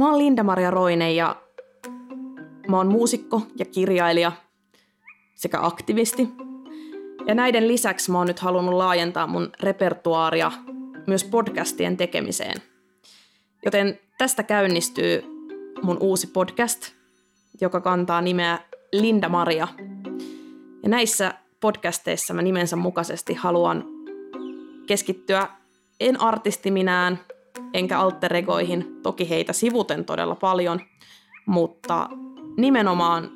Mä oon Linda-Maria Roine ja mä oon muusikko ja kirjailija sekä aktivisti. Ja näiden lisäksi mä oon nyt halunnut laajentaa mun repertuaaria myös podcastien tekemiseen. Joten tästä käynnistyy mun uusi podcast, joka kantaa nimeä Linda Maria. Ja näissä podcasteissa mä nimensä mukaisesti haluan keskittyä en artistiminään, enkä alteregoihin, toki heitä sivuten todella paljon, mutta nimenomaan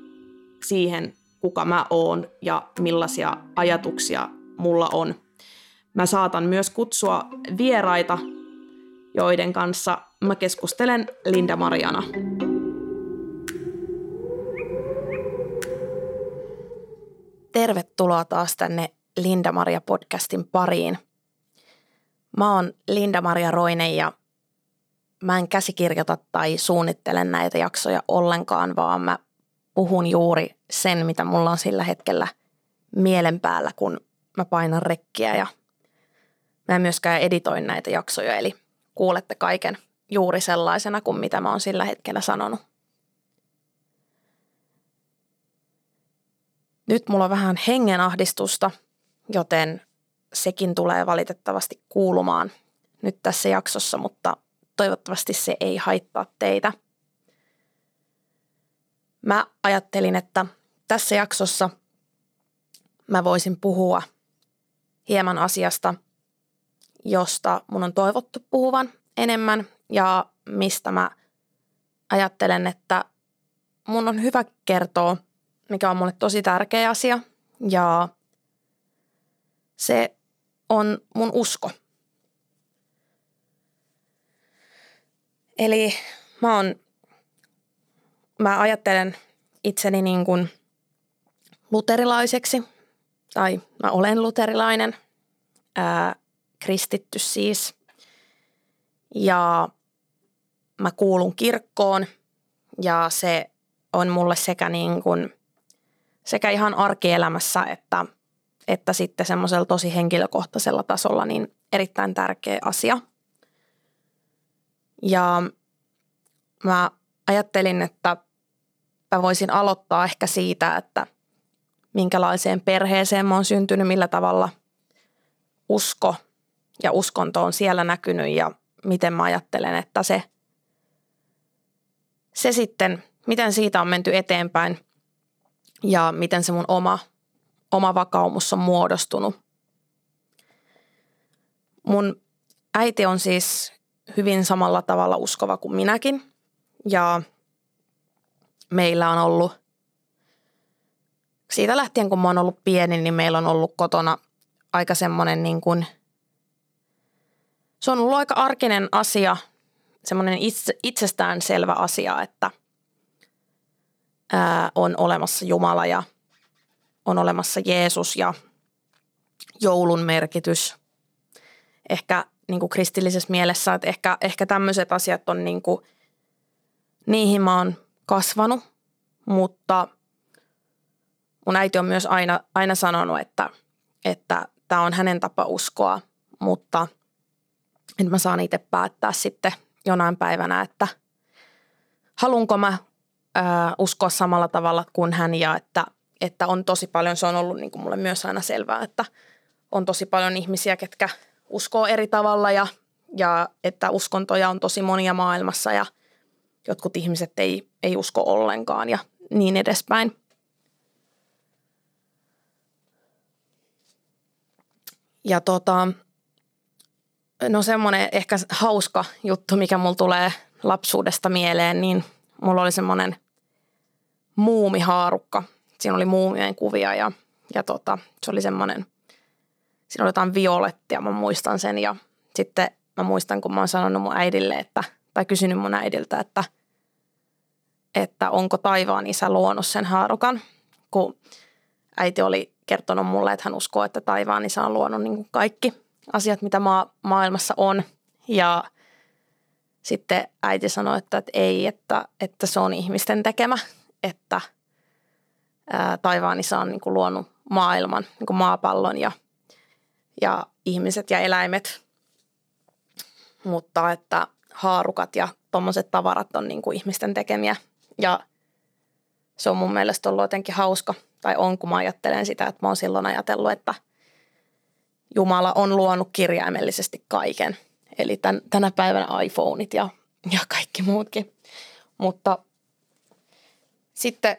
siihen, kuka mä oon ja millaisia ajatuksia mulla on. Mä saatan myös kutsua vieraita, joiden kanssa mä keskustelen Linda Mariana. Tervetuloa taas tänne Linda Maria podcastin pariin. Mä oon Linda Maria Roine ja mä en käsikirjoita tai suunnittele näitä jaksoja ollenkaan, vaan mä puhun juuri sen, mitä mulla on sillä hetkellä mielen päällä, kun mä painan rekkiä ja mä en myöskään editoin näitä jaksoja, eli kuulette kaiken juuri sellaisena kuin mitä mä oon sillä hetkellä sanonut. Nyt mulla on vähän hengenahdistusta, joten sekin tulee valitettavasti kuulumaan nyt tässä jaksossa, mutta toivottavasti se ei haittaa teitä. Mä ajattelin, että tässä jaksossa mä voisin puhua hieman asiasta, josta mun on toivottu puhuvan enemmän ja mistä mä ajattelen, että mun on hyvä kertoa, mikä on mulle tosi tärkeä asia ja se on mun usko. Eli mä, on, mä ajattelen itseni niin kuin luterilaiseksi, tai mä olen luterilainen, ää, kristitty siis. Ja mä kuulun kirkkoon ja se on mulle sekä, niin kuin, sekä ihan arkielämässä että, että sitten semmoisella tosi henkilökohtaisella tasolla niin erittäin tärkeä asia. Ja mä ajattelin, että mä voisin aloittaa ehkä siitä, että minkälaiseen perheeseen mä oon syntynyt, millä tavalla usko ja uskonto on siellä näkynyt ja miten mä ajattelen, että se, se sitten, miten siitä on menty eteenpäin ja miten se mun oma, oma vakaumus on muodostunut. Mun äiti on siis hyvin samalla tavalla uskova kuin minäkin ja meillä on ollut, siitä lähtien kun mä oon ollut pieni, niin meillä on ollut kotona aika semmoinen niin kuin, se on ollut aika arkinen asia, semmoinen itse, itsestään selvä asia, että ää, on olemassa Jumala ja on olemassa Jeesus ja joulun merkitys. Ehkä niin kuin kristillisessä mielessä, että ehkä, ehkä tämmöiset asiat on niin kuin, niihin mä oon kasvanut, mutta mun äiti on myös aina, aina sanonut, että että tämä on hänen tapa uskoa, mutta että mä saan itse päättää sitten jonain päivänä, että halunko mä ää, uskoa samalla tavalla kuin hän ja että, että on tosi paljon, se on ollut niin kuin mulle myös aina selvää, että on tosi paljon ihmisiä, ketkä uskoo eri tavalla ja, ja että uskontoja on tosi monia maailmassa ja jotkut ihmiset ei, ei usko ollenkaan ja niin edespäin. Ja tota, no semmoinen ehkä hauska juttu, mikä mulla tulee lapsuudesta mieleen, niin mulla oli semmoinen muumihaarukka. Siinä oli muumien kuvia ja, ja tota, se oli semmoinen, siinä oli jotain violettia, mä muistan sen. Ja sitten mä muistan, kun mä oon sanonut mun äidille, että, tai kysynyt mun äidiltä, että, että onko taivaan isä luonut sen haarukan, kun äiti oli kertonut mulle, että hän uskoo, että taivaan isä on luonut niin kuin kaikki asiat, mitä maa, maailmassa on. Ja sitten äiti sanoi, että, että ei, että, että se on ihmisten tekemä, että ää, taivaan isä on niin kuin luonut maailman, niin kuin maapallon ja, ja ihmiset ja eläimet. Mutta että haarukat ja tuommoiset tavarat on niin kuin ihmisten tekemiä. Ja se on mun mielestä ollut jotenkin hauska, tai on, kun mä ajattelen sitä, että mä oon silloin ajatellut, että Jumala on luonut kirjaimellisesti kaiken. Eli tän, tänä päivänä iPhoneit ja, ja kaikki muutkin. Mutta sitten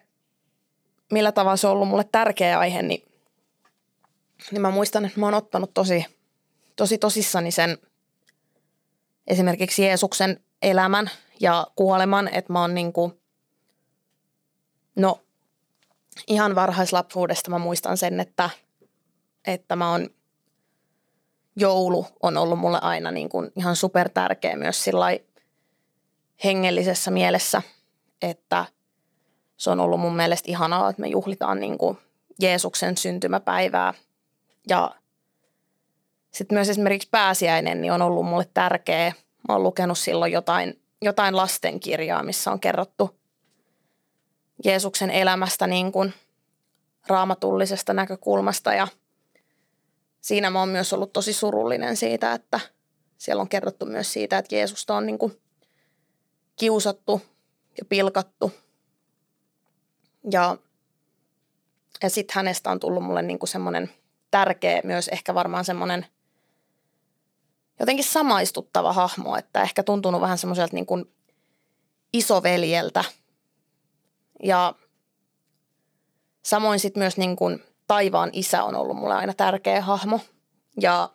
millä tavalla se on ollut mulle tärkeä aihe, niin, niin mä muistan, että mä oon ottanut tosi, tosi tosissani sen esimerkiksi Jeesuksen elämän ja kuoleman, että mä oon niin kuin, no ihan varhaislapsuudesta mä muistan sen, että, että mä oon joulu on ollut mulle aina niin kuin ihan super tärkeä myös sillä hengellisessä mielessä, että se on ollut mun mielestä ihanaa, että me juhlitaan niin kuin Jeesuksen syntymäpäivää ja sitten myös esimerkiksi pääsiäinen niin on ollut mulle tärkeä. Mä oon lukenut silloin jotain, jotain lastenkirjaa, missä on kerrottu Jeesuksen elämästä niin kuin raamatullisesta näkökulmasta ja siinä mä oon myös ollut tosi surullinen siitä, että siellä on kerrottu myös siitä, että Jeesusta on niin kuin kiusattu ja pilkattu. Ja, ja sitten hänestä on tullut mulle niin kuin semmoinen tärkeä, myös ehkä varmaan semmoinen jotenkin samaistuttava hahmo, että ehkä tuntunut vähän semmoiselta niin kuin isoveljeltä. Ja samoin sitten myös niin kuin taivaan isä on ollut mulle aina tärkeä hahmo. Ja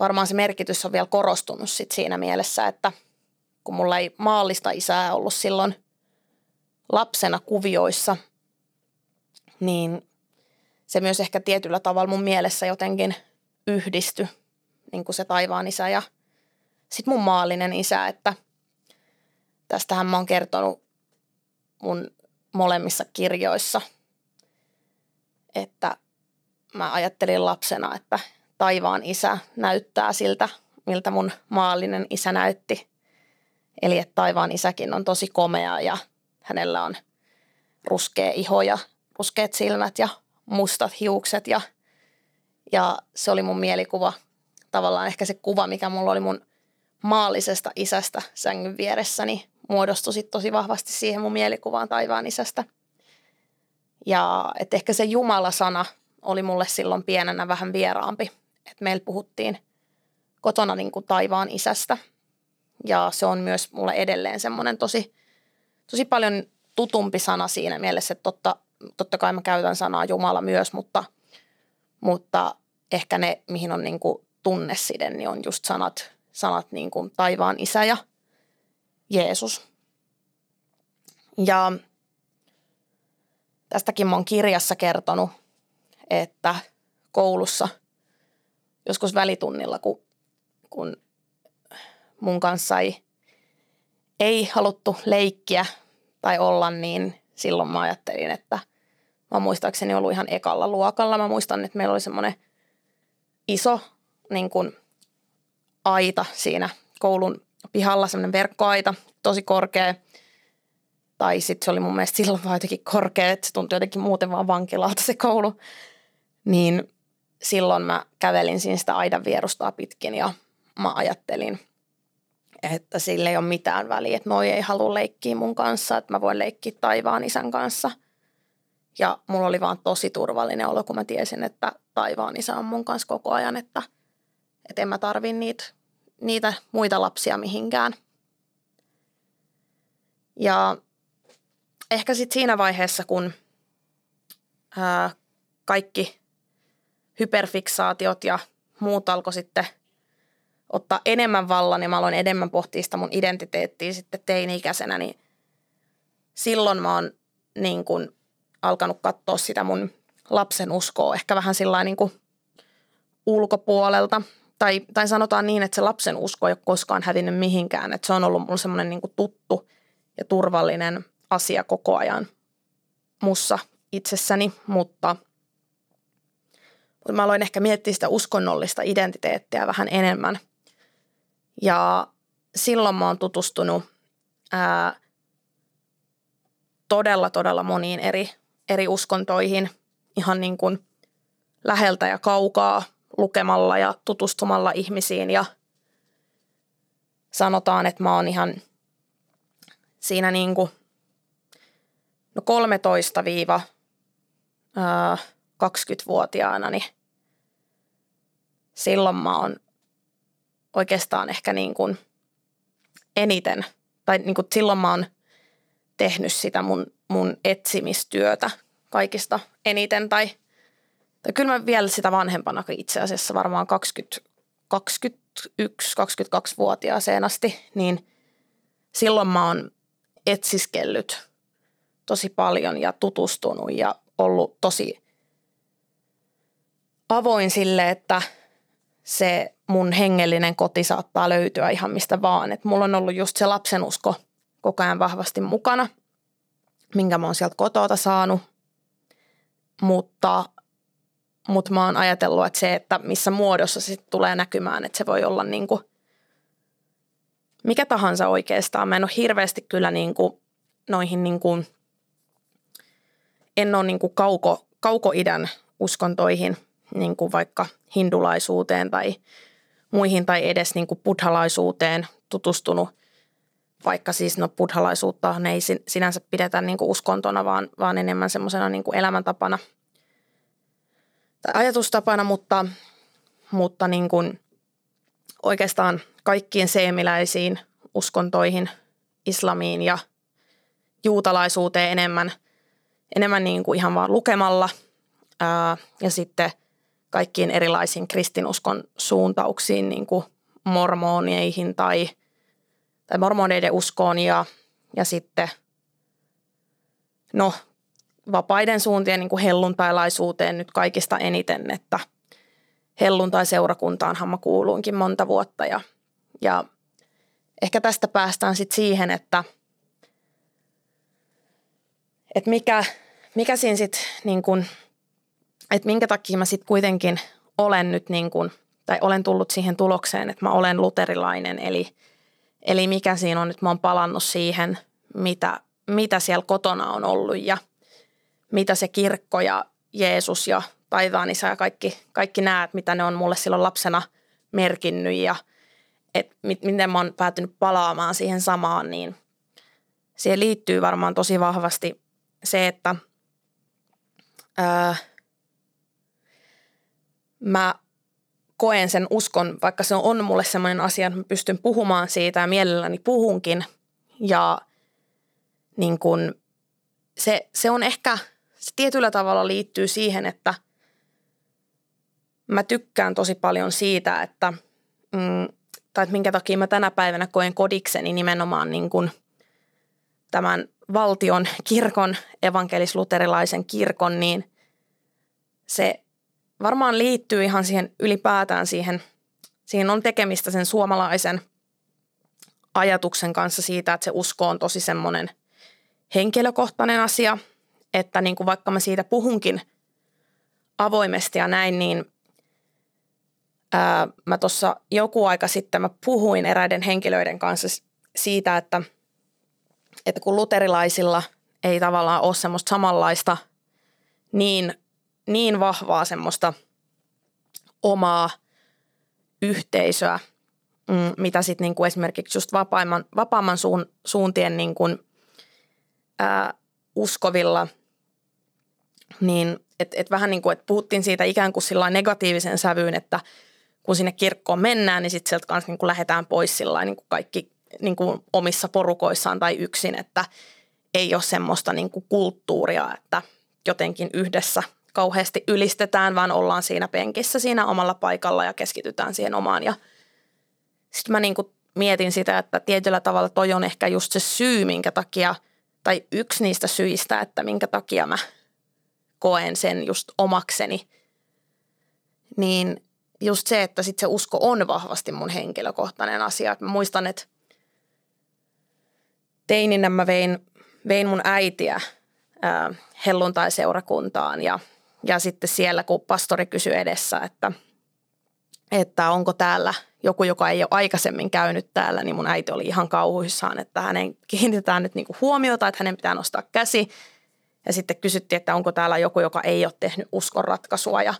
varmaan se merkitys on vielä korostunut sit siinä mielessä, että kun mulla ei maallista isää ollut silloin lapsena kuvioissa, niin se myös ehkä tietyllä tavalla mun mielessä jotenkin yhdisty, niin kuin se taivaan isä ja sitten mun maallinen isä, että tästähän mä oon kertonut mun molemmissa kirjoissa, että mä ajattelin lapsena, että taivaan isä näyttää siltä, miltä mun maallinen isä näytti. Eli että taivaan isäkin on tosi komea ja hänellä on ruskea iho ja ruskeat silmät ja mustat hiukset ja, ja se oli mun mielikuva. Tavallaan ehkä se kuva, mikä mulla oli mun maallisesta isästä sängyn vieressäni, muodostui tosi vahvasti siihen mun mielikuvaan taivaan isästä. Ja että ehkä se Jumala-sana oli mulle silloin pienenä vähän vieraampi. Että meillä puhuttiin kotona niin kuin taivaan isästä. Ja se on myös mulle edelleen semmoinen tosi, tosi paljon tutumpi sana siinä mielessä, että totta, totta kai mä käytän sanaa Jumala myös, mutta, mutta ehkä ne, mihin on niin kuin tunneside, niin on just sanat, sanat niin kuin taivaan isä ja Jeesus. Ja tästäkin mä oon kirjassa kertonut, että koulussa joskus välitunnilla, kun, kun mun kanssa ei, ei haluttu leikkiä tai olla, niin silloin mä ajattelin, että mä muistaakseni ollut ihan ekalla luokalla. Mä muistan, että meillä oli semmoinen iso niin kuin, aita siinä koulun pihalla, semmoinen verkkoaita, tosi korkea. Tai sitten se oli mun mielestä silloin vaan jotenkin korkea, että se tuntui jotenkin muuten vaan vankilalta se koulu. Niin silloin mä kävelin siinä sitä aidan vierustaa pitkin ja mä ajattelin, että sille ei ole mitään väliä, että noi ei halua leikkiä mun kanssa, että mä voin leikkiä taivaan isän kanssa. Ja mulla oli vaan tosi turvallinen olo, kun mä tiesin, että taivaan isä on mun kanssa koko ajan, että, että en mä tarvi niitä, niitä muita lapsia mihinkään. Ja ehkä sitten siinä vaiheessa, kun ää, kaikki hyperfiksaatiot ja muut alkoi sitten ottaa enemmän vallan ja mä aloin enemmän pohtia sitä mun identiteettiä sitten teini-ikäisenä, niin silloin mä oon niin kuin alkanut katsoa sitä mun lapsen uskoa ehkä vähän sillä niin kuin ulkopuolelta. Tai, tai sanotaan niin, että se lapsen usko ei ole koskaan hävinnyt mihinkään. Että se on ollut mulle semmoinen niin tuttu ja turvallinen asia koko ajan mussa itsessäni, mutta, mutta mä aloin ehkä miettiä sitä uskonnollista identiteettiä vähän enemmän. Ja silloin mä oon tutustunut ää, todella, todella moniin eri, eri uskontoihin. Ihan niin kuin läheltä ja kaukaa lukemalla ja tutustumalla ihmisiin. Ja sanotaan, että mä oon ihan siinä niin kuin no 13-20-vuotiaana, niin silloin mä oon oikeastaan ehkä niin kuin eniten, tai niin kuin silloin mä oon tehnyt sitä mun, mun etsimistyötä kaikista eniten, tai, tai kyllä mä vielä sitä vanhempana itse asiassa varmaan 20, 21-22-vuotiaaseen asti, niin silloin mä oon etsiskellyt tosi paljon ja tutustunut ja ollut tosi avoin sille, että se mun hengellinen koti saattaa löytyä ihan mistä vaan. Et mulla on ollut just se lapsenusko koko ajan vahvasti mukana, minkä mä oon sieltä kotota saanut. Mutta, mutta mä oon ajatellut, että se, että missä muodossa se tulee näkymään, että se voi olla niin kuin mikä tahansa oikeastaan. Mä en ole hirveästi kyllä niin kuin noihin niin kuin, en ole niin kuin kauko, kaukoidän uskontoihin, niin kuin vaikka hindulaisuuteen tai muihin tai edes niin kuin buddhalaisuuteen tutustunut, vaikka siis no buddhalaisuutta ei sinänsä pidetä niin kuin uskontona, vaan, vaan enemmän semmoisena niin elämäntapana tai ajatustapana, mutta, mutta niin kuin oikeastaan kaikkiin seemiläisiin uskontoihin, islamiin ja juutalaisuuteen enemmän, enemmän niin kuin ihan vaan lukemalla. Ää, ja sitten – kaikkiin erilaisiin kristinuskon suuntauksiin, niin kuin mormoneihin tai, tai mormoneiden uskoon ja, ja sitten no, vapaiden suuntien niin kuin helluntailaisuuteen nyt kaikista eniten, että helluntai-seurakuntaanhan mä kuuluinkin monta vuotta ja, ja ehkä tästä päästään sitten siihen, että, että mikä, mikä siinä sitten niin että minkä takia mä sitten kuitenkin olen nyt niin kuin, tai olen tullut siihen tulokseen, että mä olen luterilainen, eli, eli mikä siinä on, että mä oon palannut siihen, mitä, mitä siellä kotona on ollut ja mitä se kirkko ja Jeesus ja taivaan isä ja kaikki, kaikki näet, mitä ne on mulle silloin lapsena merkinnyt ja että miten mä oon päätynyt palaamaan siihen samaan, niin siihen liittyy varmaan tosi vahvasti se, että ää, mä koen sen uskon, vaikka se on mulle semmoinen asia, että mä pystyn puhumaan siitä ja mielelläni puhunkin. Ja niin kun, se, se on ehkä, se tietyllä tavalla liittyy siihen, että mä tykkään tosi paljon siitä, että, mm, tai että minkä takia mä tänä päivänä koen kodikseni nimenomaan niin kun tämän valtion kirkon, evankelis-luterilaisen kirkon, niin se varmaan liittyy ihan siihen ylipäätään siihen, siihen on tekemistä sen suomalaisen ajatuksen kanssa siitä, että se usko on tosi semmoinen henkilökohtainen asia, että niin kuin vaikka mä siitä puhunkin avoimesti ja näin, niin ää, mä tuossa joku aika sitten mä puhuin eräiden henkilöiden kanssa siitä, että, että kun luterilaisilla ei tavallaan ole semmoista samanlaista niin niin vahvaa semmoista omaa yhteisöä, mm, mitä sitten niinku esimerkiksi just vapaamman, vapaamman suun, suuntien niinku, ää, uskovilla, niin et, et vähän niin kuin, puhuttiin siitä ikään kuin sillä negatiivisen sävyyn, että kun sinne kirkkoon mennään, niin sitten sieltä kanssa niin kuin lähdetään pois sillä niin kuin kaikki niin kuin omissa porukoissaan tai yksin, että ei ole semmoista niin kuin kulttuuria, että jotenkin yhdessä kauheasti ylistetään, vaan ollaan siinä penkissä siinä omalla paikalla ja keskitytään siihen omaan. Ja sitten mä niin kuin mietin sitä, että tietyllä tavalla toi on ehkä just se syy, minkä takia, tai yksi niistä syistä, että minkä takia mä koen sen just omakseni. Niin just se, että sit se usko on vahvasti mun henkilökohtainen asia. Mä muistan, että teininä mä vein, vein mun äitiä helluntai-seurakuntaan ja – ja sitten siellä, kun pastori kysyi edessä, että, että onko täällä joku, joka ei ole aikaisemmin käynyt täällä, niin mun äiti oli ihan kauhuissaan, että hänen kiinnitetään nyt niin kuin huomiota, että hänen pitää nostaa käsi. Ja sitten kysyttiin, että onko täällä joku, joka ei ole tehnyt uskonratkaisua. Ja,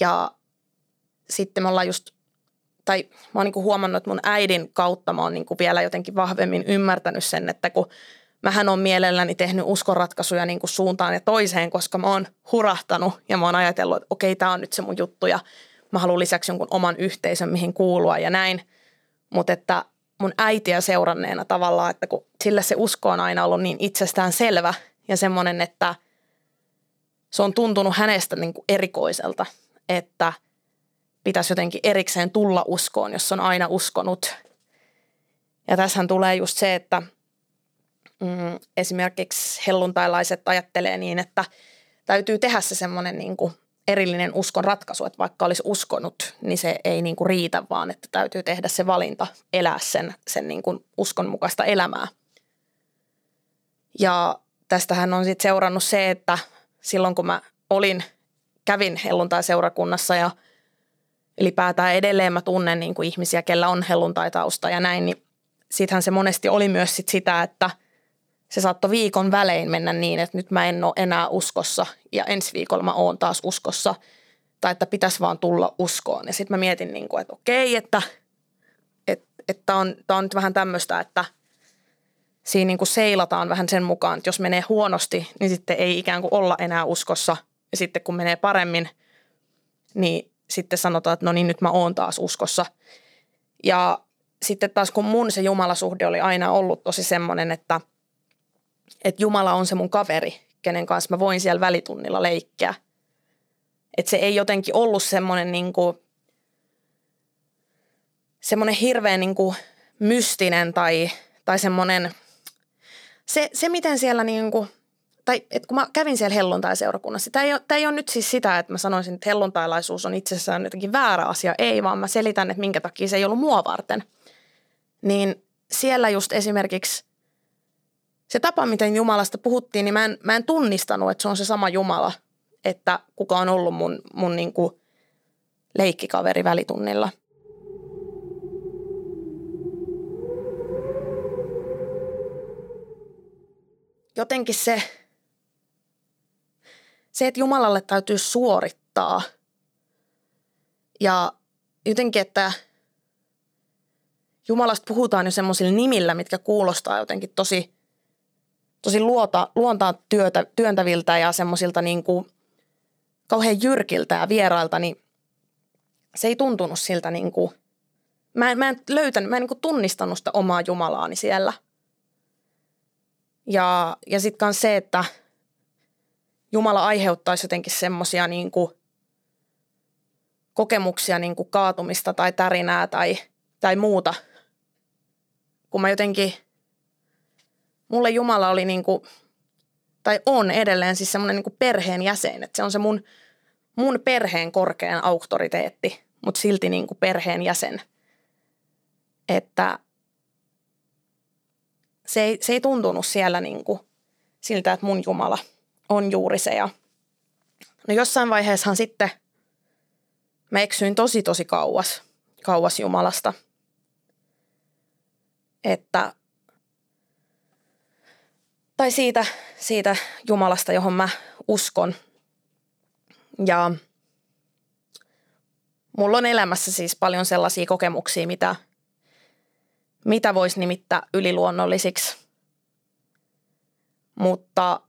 ja sitten me ollaan just, tai mä oon niin kuin huomannut, että mun äidin kautta mä oon niin kuin vielä jotenkin vahvemmin ymmärtänyt sen, että kun mähän on mielelläni tehnyt uskonratkaisuja niin kuin suuntaan ja toiseen, koska mä oon hurahtanut ja mä oon ajatellut, että okei, tämä on nyt se mun juttu ja mä haluan lisäksi jonkun oman yhteisön, mihin kuulua ja näin. Mutta että mun äitiä seuranneena tavallaan, että kun sillä se usko on aina ollut niin itsestään selvä ja semmoinen, että se on tuntunut hänestä niin kuin erikoiselta, että pitäisi jotenkin erikseen tulla uskoon, jos on aina uskonut. Ja tässähän tulee just se, että mm, esimerkiksi helluntailaiset ajattelee niin, että täytyy tehdä se semmoinen niin kuin erillinen uskon ratkaisu, että vaikka olisi uskonut, niin se ei niin kuin riitä, vaan että täytyy tehdä se valinta, elää sen, sen niin kuin uskon mukaista elämää. Ja tästähän on sitten seurannut se, että silloin kun mä olin, kävin helluntai-seurakunnassa ja ylipäätään edelleen mä tunnen niin kuin ihmisiä, kellä on helluntai-tausta ja näin, niin sittenhän se monesti oli myös sit sitä, että – se saattoi viikon välein mennä niin, että nyt mä en ole enää uskossa ja ensi viikolla mä oon taas uskossa. Tai että pitäisi vaan tulla uskoon. Ja sitten mä mietin, niin kuin, että okei, että että on, on nyt vähän tämmöistä, että siinä niin kuin seilataan vähän sen mukaan, että jos menee huonosti, niin sitten ei ikään kuin olla enää uskossa. Ja sitten kun menee paremmin, niin sitten sanotaan, että no niin, nyt mä oon taas uskossa. Ja sitten taas kun mun se jumalasuhde oli aina ollut tosi semmoinen, että – että Jumala on se mun kaveri, kenen kanssa mä voin siellä välitunnilla leikkiä. Että se ei jotenkin ollut semmoinen niin kuin, semmoinen hirveän niin kuin mystinen tai, tai semmoinen, se, se miten siellä niin kuin, tai että kun mä kävin siellä helluntai-seurakunnassa, tämä ei, ole, tämä ei ole nyt siis sitä, että mä sanoisin, että helluntailaisuus on itsessään jotenkin väärä asia. Ei, vaan mä selitän, että minkä takia se ei ollut mua varten. Niin siellä just esimerkiksi se tapa, miten Jumalasta puhuttiin, niin mä en, mä en tunnistanut, että se on se sama Jumala, että kuka on ollut mun, mun niin kuin leikkikaveri välitunnilla. Jotenkin se, se, että Jumalalle täytyy suorittaa ja jotenkin, että Jumalasta puhutaan jo semmoisilla nimillä, mitkä kuulostaa jotenkin tosi – tosi luota, luontaan työtä, työntäviltä ja semmoisilta niin kuin kauhean jyrkiltä ja vierailta, niin se ei tuntunut siltä niin kuin, mä en, mä en löytänyt, mä en niin kuin tunnistanut sitä omaa Jumalaani siellä. Ja, ja sitten myös se, että Jumala aiheuttaisi jotenkin semmoisia niin kuin kokemuksia niin kuin kaatumista tai tärinää tai, tai muuta, kun mä jotenkin – mulle Jumala oli niin kuin, tai on edelleen siis semmoinen niin perheen jäsen, että se on se mun, mun perheen korkean auktoriteetti, mutta silti niin kuin perheen jäsen. Että se ei, se ei tuntunut siellä niin kuin siltä, että mun Jumala on juuri se. Ja no jossain vaiheessahan sitten mä eksyin tosi tosi kauas, kauas Jumalasta. Että tai siitä, siitä Jumalasta, johon mä uskon. Ja mulla on elämässä siis paljon sellaisia kokemuksia, mitä, mitä voisi nimittää yliluonnollisiksi. Mutta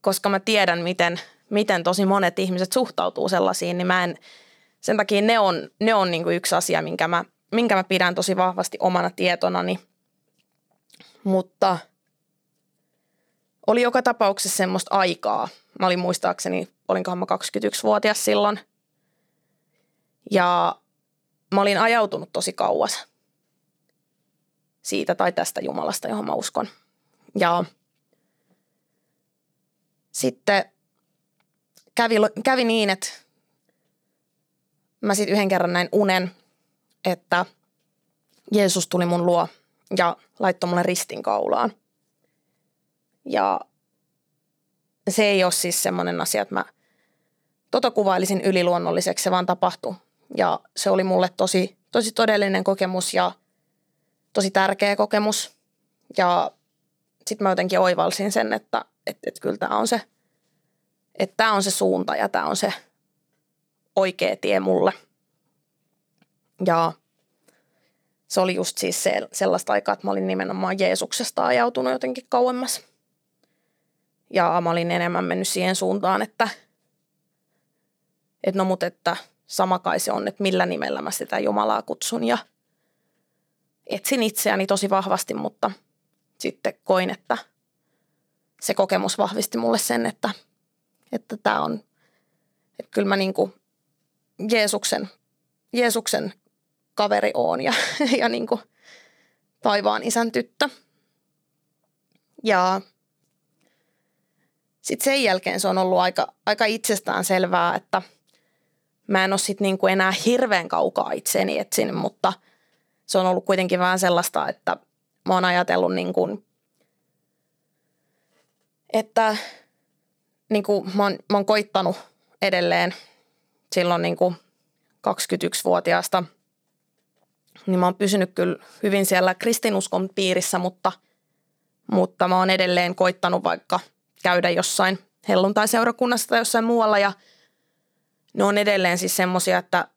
koska mä tiedän, miten, miten tosi monet ihmiset suhtautuu sellaisiin, niin mä en, sen takia ne on, ne on niin kuin yksi asia, minkä mä, minkä mä pidän tosi vahvasti omana tietonani. Mutta – oli joka tapauksessa semmoista aikaa. Mä olin muistaakseni, olinkohan mä 21-vuotias silloin. Ja mä olin ajautunut tosi kauas siitä tai tästä Jumalasta, johon mä uskon. Ja sitten kävi, kävi niin, että mä sitten yhden kerran näin unen, että Jeesus tuli mun luo ja laittoi mulle ristin kaulaan. Ja se ei ole siis semmoinen asia, että mä tota kuvailisin yliluonnolliseksi, se vaan tapahtui. Ja se oli mulle tosi, tosi todellinen kokemus ja tosi tärkeä kokemus. Ja sitten mä jotenkin oivalsin sen, että, että, että kyllä tämä on se, että tämä on se suunta ja tämä on se oikea tie mulle. Ja se oli just siis se, sellaista aikaa, että mä olin nimenomaan Jeesuksesta ajautunut jotenkin kauemmas. Ja mä olin enemmän mennyt siihen suuntaan, että, että no mut että sama kai se on, että millä nimellä mä sitä Jumalaa kutsun ja etsin itseäni tosi vahvasti, mutta sitten koin, että se kokemus vahvisti mulle sen, että, että tämä on, että kyllä mä niin kuin Jeesuksen, Jeesuksen kaveri oon ja, ja niin kuin taivaan isän tyttö. Ja sitten sen jälkeen se on ollut aika, aika itsestään selvää, että mä en ole sitten niin kuin enää hirveän kaukaa itseni etsin, mutta se on ollut kuitenkin vähän sellaista, että mä oon ajatellut niin kuin, että niin kuin mä, oon, mä oon koittanut edelleen silloin niin kuin 21-vuotiaasta, niin mä oon pysynyt kyllä hyvin siellä kristinuskon piirissä, mutta, mutta mä oon edelleen koittanut vaikka käydä jossain helluntai-seurakunnassa tai jossain muualla ja ne on edelleen siis semmoisia, että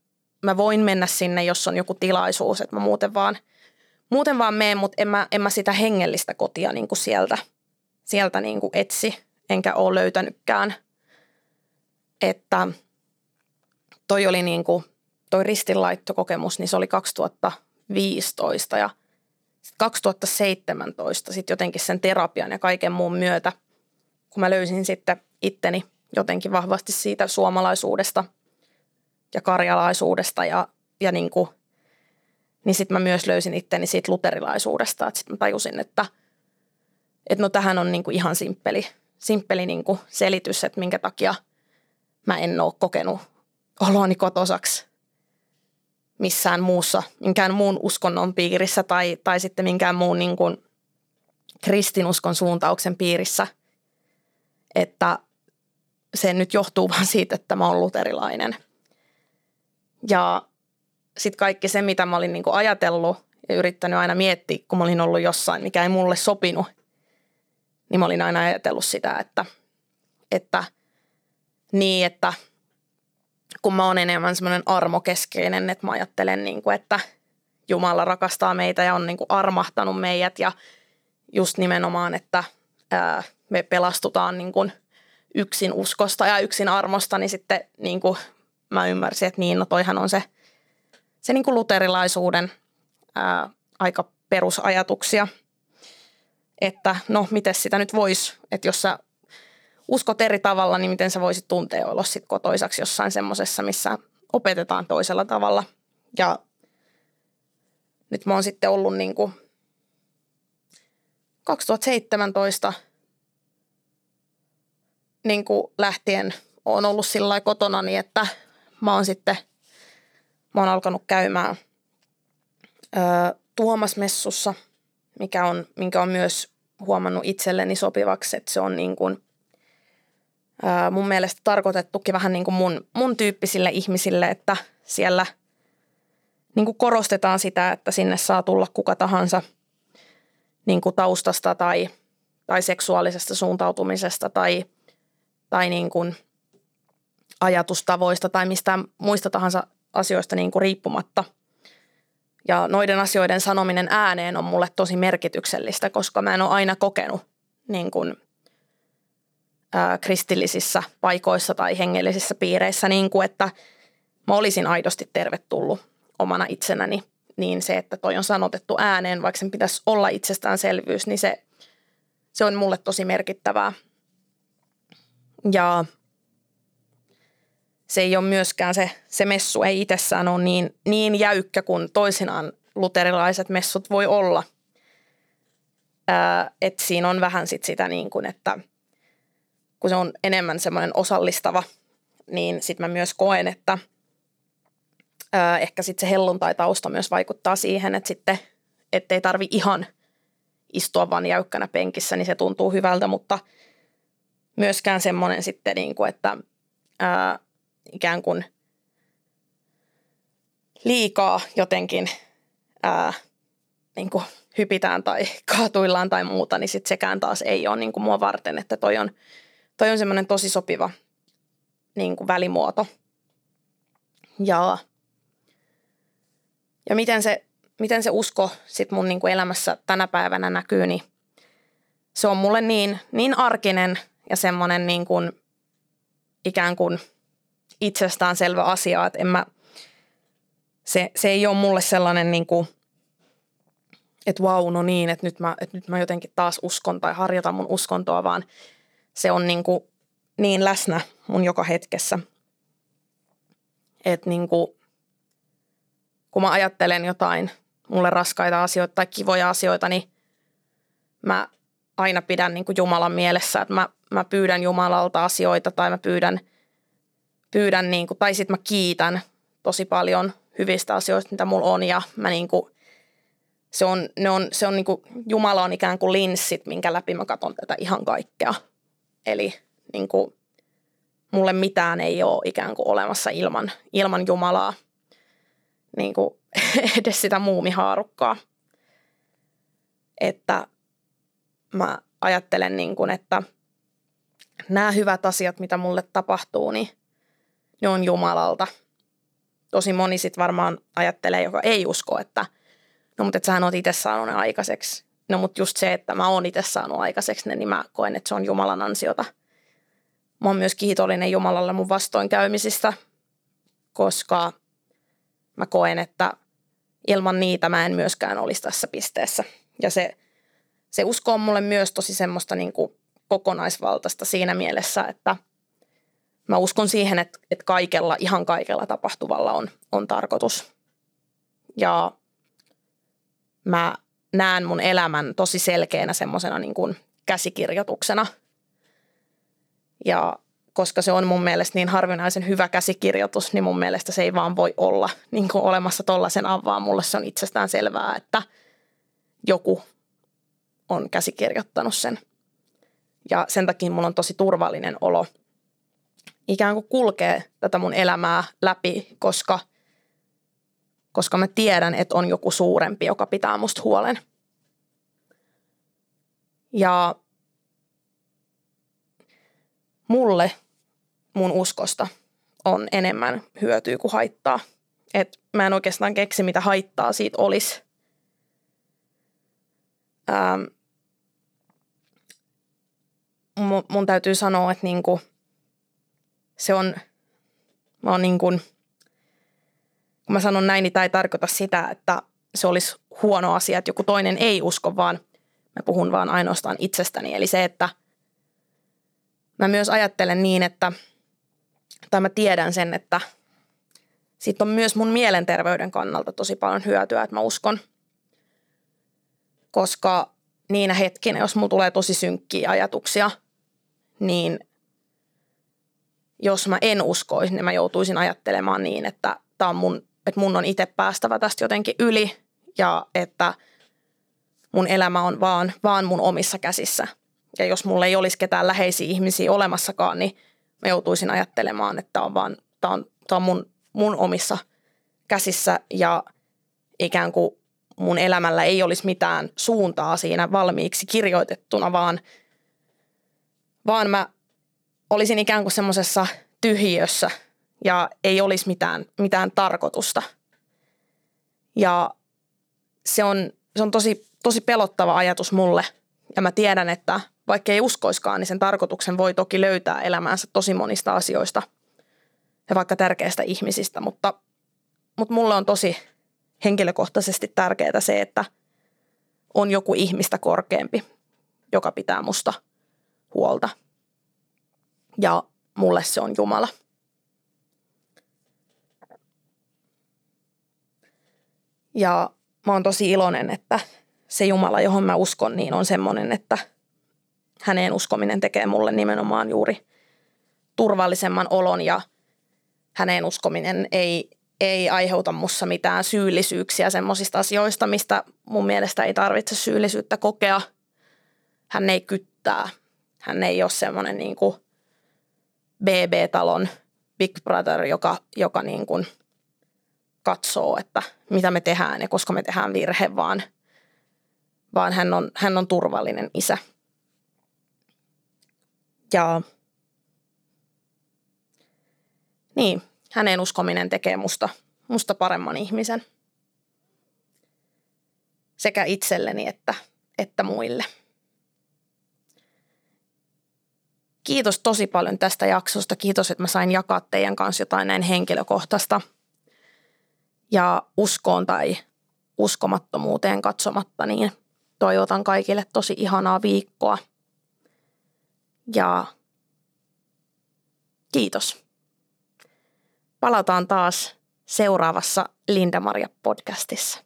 mä voin mennä sinne, jos on joku tilaisuus, että mä muuten vaan, muuten vaan menen, mutta en mä, en mä sitä hengellistä kotia niin kuin sieltä, sieltä niin kuin etsi, enkä ole löytänytkään. Että toi oli niin kuin, toi ristinlaittokokemus, niin se oli 2015 ja 2017 sitten jotenkin sen terapian ja kaiken muun myötä, kun mä löysin sitten itteni jotenkin vahvasti siitä suomalaisuudesta ja karjalaisuudesta ja, ja niin kuin, niin sitten mä myös löysin itteni siitä luterilaisuudesta, että sitten mä tajusin, että, että no tähän on niin kuin ihan simppeli, simppeli niin kuin selitys, että minkä takia mä en ole kokenut oloani kotosaksi missään muussa, minkään muun uskonnon piirissä tai, tai sitten minkään muun niin kuin kristinuskon suuntauksen piirissä. Että se nyt johtuu vaan siitä, että mä oon luterilainen. Ja sitten kaikki se, mitä mä olin niin kuin ajatellut ja yrittänyt aina miettiä, kun mä olin ollut jossain, mikä ei mulle sopinut, niin mä olin aina ajatellut sitä, että, että niin, että kun mä oon enemmän semmoinen armokeskeinen, että mä ajattelen, niin kuin, että Jumala rakastaa meitä ja on niin kuin armahtanut meidät ja just nimenomaan, että ää, me pelastutaan niin kuin yksin uskosta ja yksin armosta, niin sitten niin kuin mä ymmärsin, että niin, no toihan on se, se niin kuin luterilaisuuden ää, aika perusajatuksia, että no miten sitä nyt voisi, että jos sä uskot eri tavalla, niin miten sä voisit tuntea olla sit kotoisaksi jossain semmoisessa, missä opetetaan toisella tavalla. Ja nyt mä oon sitten ollut niin kuin 2017 niin kuin lähtien on ollut sillä kotona, niin että mä oon sitten, mä oon alkanut käymään ö, Tuomasmessussa, mikä on, minkä on myös huomannut itselleni sopivaksi, että se on niin kuin mun mielestä tarkoitettukin vähän niin kuin mun, mun tyyppisille ihmisille, että siellä niin kuin korostetaan sitä, että sinne saa tulla kuka tahansa niin kuin taustasta tai, tai seksuaalisesta suuntautumisesta tai, tai niin kuin ajatustavoista tai mistään muista tahansa asioista niin kuin riippumatta. Ja noiden asioiden sanominen ääneen on mulle tosi merkityksellistä, koska mä en ole aina kokenut niin kuin ää, kristillisissä paikoissa tai hengellisissä piireissä, niin kuin että mä olisin aidosti tervetullut omana itsenäni, niin se, että toi on sanotettu ääneen, vaikka sen pitäisi olla itsestäänselvyys, niin se, se on mulle tosi merkittävää. Ja se ei ole myöskään se, se messu ei itsessään ole niin, niin jäykkä kuin toisinaan luterilaiset messut voi olla. että siinä on vähän sit sitä niin kuin, että – kun se on enemmän semmoinen osallistava, niin sitten mä myös koen, että ää, ehkä sitten se helluntai-tausta myös vaikuttaa siihen, että sitten ettei tarvi ihan istua vaan jäykkänä penkissä, niin se tuntuu hyvältä, mutta myöskään semmoinen sitten, niin kuin, että ää, ikään kuin liikaa jotenkin ää, niin kuin hypitään tai kaatuillaan tai muuta, niin sitten sekään taas ei ole niin kuin mua varten, että toi on toi on semmoinen tosi sopiva niin kuin välimuoto. Ja, ja miten se miten se usko sit mun niin kuin elämässä tänä päivänä näkyy, niin se on mulle niin, niin arkinen ja semmoinen niin kuin ikään kuin itsestäänselvä asia, että en mä, se, se ei ole mulle sellainen niin kuin, että vau, no niin, että nyt mä, että nyt mä jotenkin taas uskon tai harjoitan mun uskontoa, vaan se on niin, kuin niin läsnä mun joka hetkessä. Että niin kuin, kun mä ajattelen jotain mulle raskaita asioita tai kivoja asioita, niin mä aina pidän niin kuin Jumalan mielessä, että mä, mä pyydän Jumalalta asioita tai mä pyydän, pyydän niin kuin, tai sitten mä kiitän tosi paljon hyvistä asioista, mitä mulla on ja mä niin kuin, se on, ne on, se on niin kuin, Jumala on ikään kuin linssit, minkä läpi mä katson tätä ihan kaikkea. Eli niin kuin, mulle mitään ei ole ikään kuin olemassa ilman, ilman Jumalaa, niin kuin, edes sitä muumihaarukkaa. Että mä ajattelen, niin kuin, että nämä hyvät asiat, mitä mulle tapahtuu, niin ne on Jumalalta. Tosi moni sitten varmaan ajattelee, joka ei usko, että no mutta et sähän oot itse saanut ne aikaiseksi. No mutta just se, että mä oon itse saanut aikaiseksi ne, niin mä koen, että se on Jumalan ansiota. Mä oon myös kiitollinen Jumalalle mun vastoinkäymisistä, koska mä koen, että ilman niitä mä en myöskään olisi tässä pisteessä. Ja se se usko on mulle myös tosi semmoista niin kuin kokonaisvaltaista siinä mielessä, että mä uskon siihen, että, että kaikella, ihan kaikella tapahtuvalla on, on tarkoitus. Ja mä näen mun elämän tosi selkeänä semmoisena niin kuin käsikirjoituksena. Ja koska se on mun mielestä niin harvinaisen hyvä käsikirjoitus, niin mun mielestä se ei vaan voi olla niin kuin olemassa tollaisen avaa. Mulle se on itsestään selvää, että joku on käsikirjoittanut sen. Ja sen takia mulla on tosi turvallinen olo ikään kuin kulkee tätä mun elämää läpi, koska, koska mä tiedän, että on joku suurempi, joka pitää musta huolen. Ja mulle mun uskosta on enemmän hyötyä kuin haittaa. Et mä en oikeastaan keksi, mitä haittaa siitä olisi. Ähm, mun, mun täytyy sanoa, että niinku, se on, mä oon niin kuin, kun mä sanon näin, niin tämä ei tarkoita sitä, että se olisi huono asia, että joku toinen ei usko, vaan mä puhun vaan ainoastaan itsestäni. Eli se, että mä myös ajattelen niin, että, tai mä tiedän sen, että siitä on myös mun mielenterveyden kannalta tosi paljon hyötyä, että mä uskon. Koska niinä hetkinä, jos mulla tulee tosi synkkiä ajatuksia – niin jos mä en uskoisi, niin mä joutuisin ajattelemaan niin, että, tää on mun, että mun on itse päästävä tästä jotenkin yli ja että mun elämä on vaan, vaan mun omissa käsissä. Ja jos mulla ei olisi ketään läheisiä ihmisiä olemassakaan, niin mä joutuisin ajattelemaan, että tämä on, vaan, tää on, tää on mun, mun omissa käsissä ja ikään kuin mun elämällä ei olisi mitään suuntaa siinä valmiiksi kirjoitettuna, vaan – vaan mä olisin ikään kuin semmoisessa tyhjiössä ja ei olisi mitään, mitään tarkoitusta. Ja se on, se on tosi, tosi pelottava ajatus mulle. Ja mä tiedän, että vaikka ei uskoiskaan, niin sen tarkoituksen voi toki löytää elämäänsä tosi monista asioista ja vaikka tärkeistä ihmisistä. Mutta, mutta mulle on tosi henkilökohtaisesti tärkeää se, että on joku ihmistä korkeampi, joka pitää musta – huolta. Ja mulle se on Jumala. Ja mä oon tosi iloinen, että se Jumala, johon mä uskon, niin on semmoinen, että häneen uskominen tekee mulle nimenomaan juuri turvallisemman olon ja häneen uskominen ei, ei aiheuta mussa mitään syyllisyyksiä semmoisista asioista, mistä mun mielestä ei tarvitse syyllisyyttä kokea. Hän ei kyttää, hän ei ole semmoinen niin kuin BB-talon Big Brother, joka, joka niin kuin katsoo, että mitä me tehdään ja koska me tehdään virhe, vaan, vaan hän, on, hän on turvallinen isä. Ja niin, hänen uskominen tekee musta, musta paremman ihmisen. sekä itselleni että, että muille. Kiitos tosi paljon tästä jaksosta. Kiitos, että mä sain jakaa teidän kanssa jotain näin henkilökohtaista. Ja uskoon tai uskomattomuuteen katsomatta, niin toivotan kaikille tosi ihanaa viikkoa. Ja kiitos. Palataan taas seuraavassa Linda Maria podcastissa.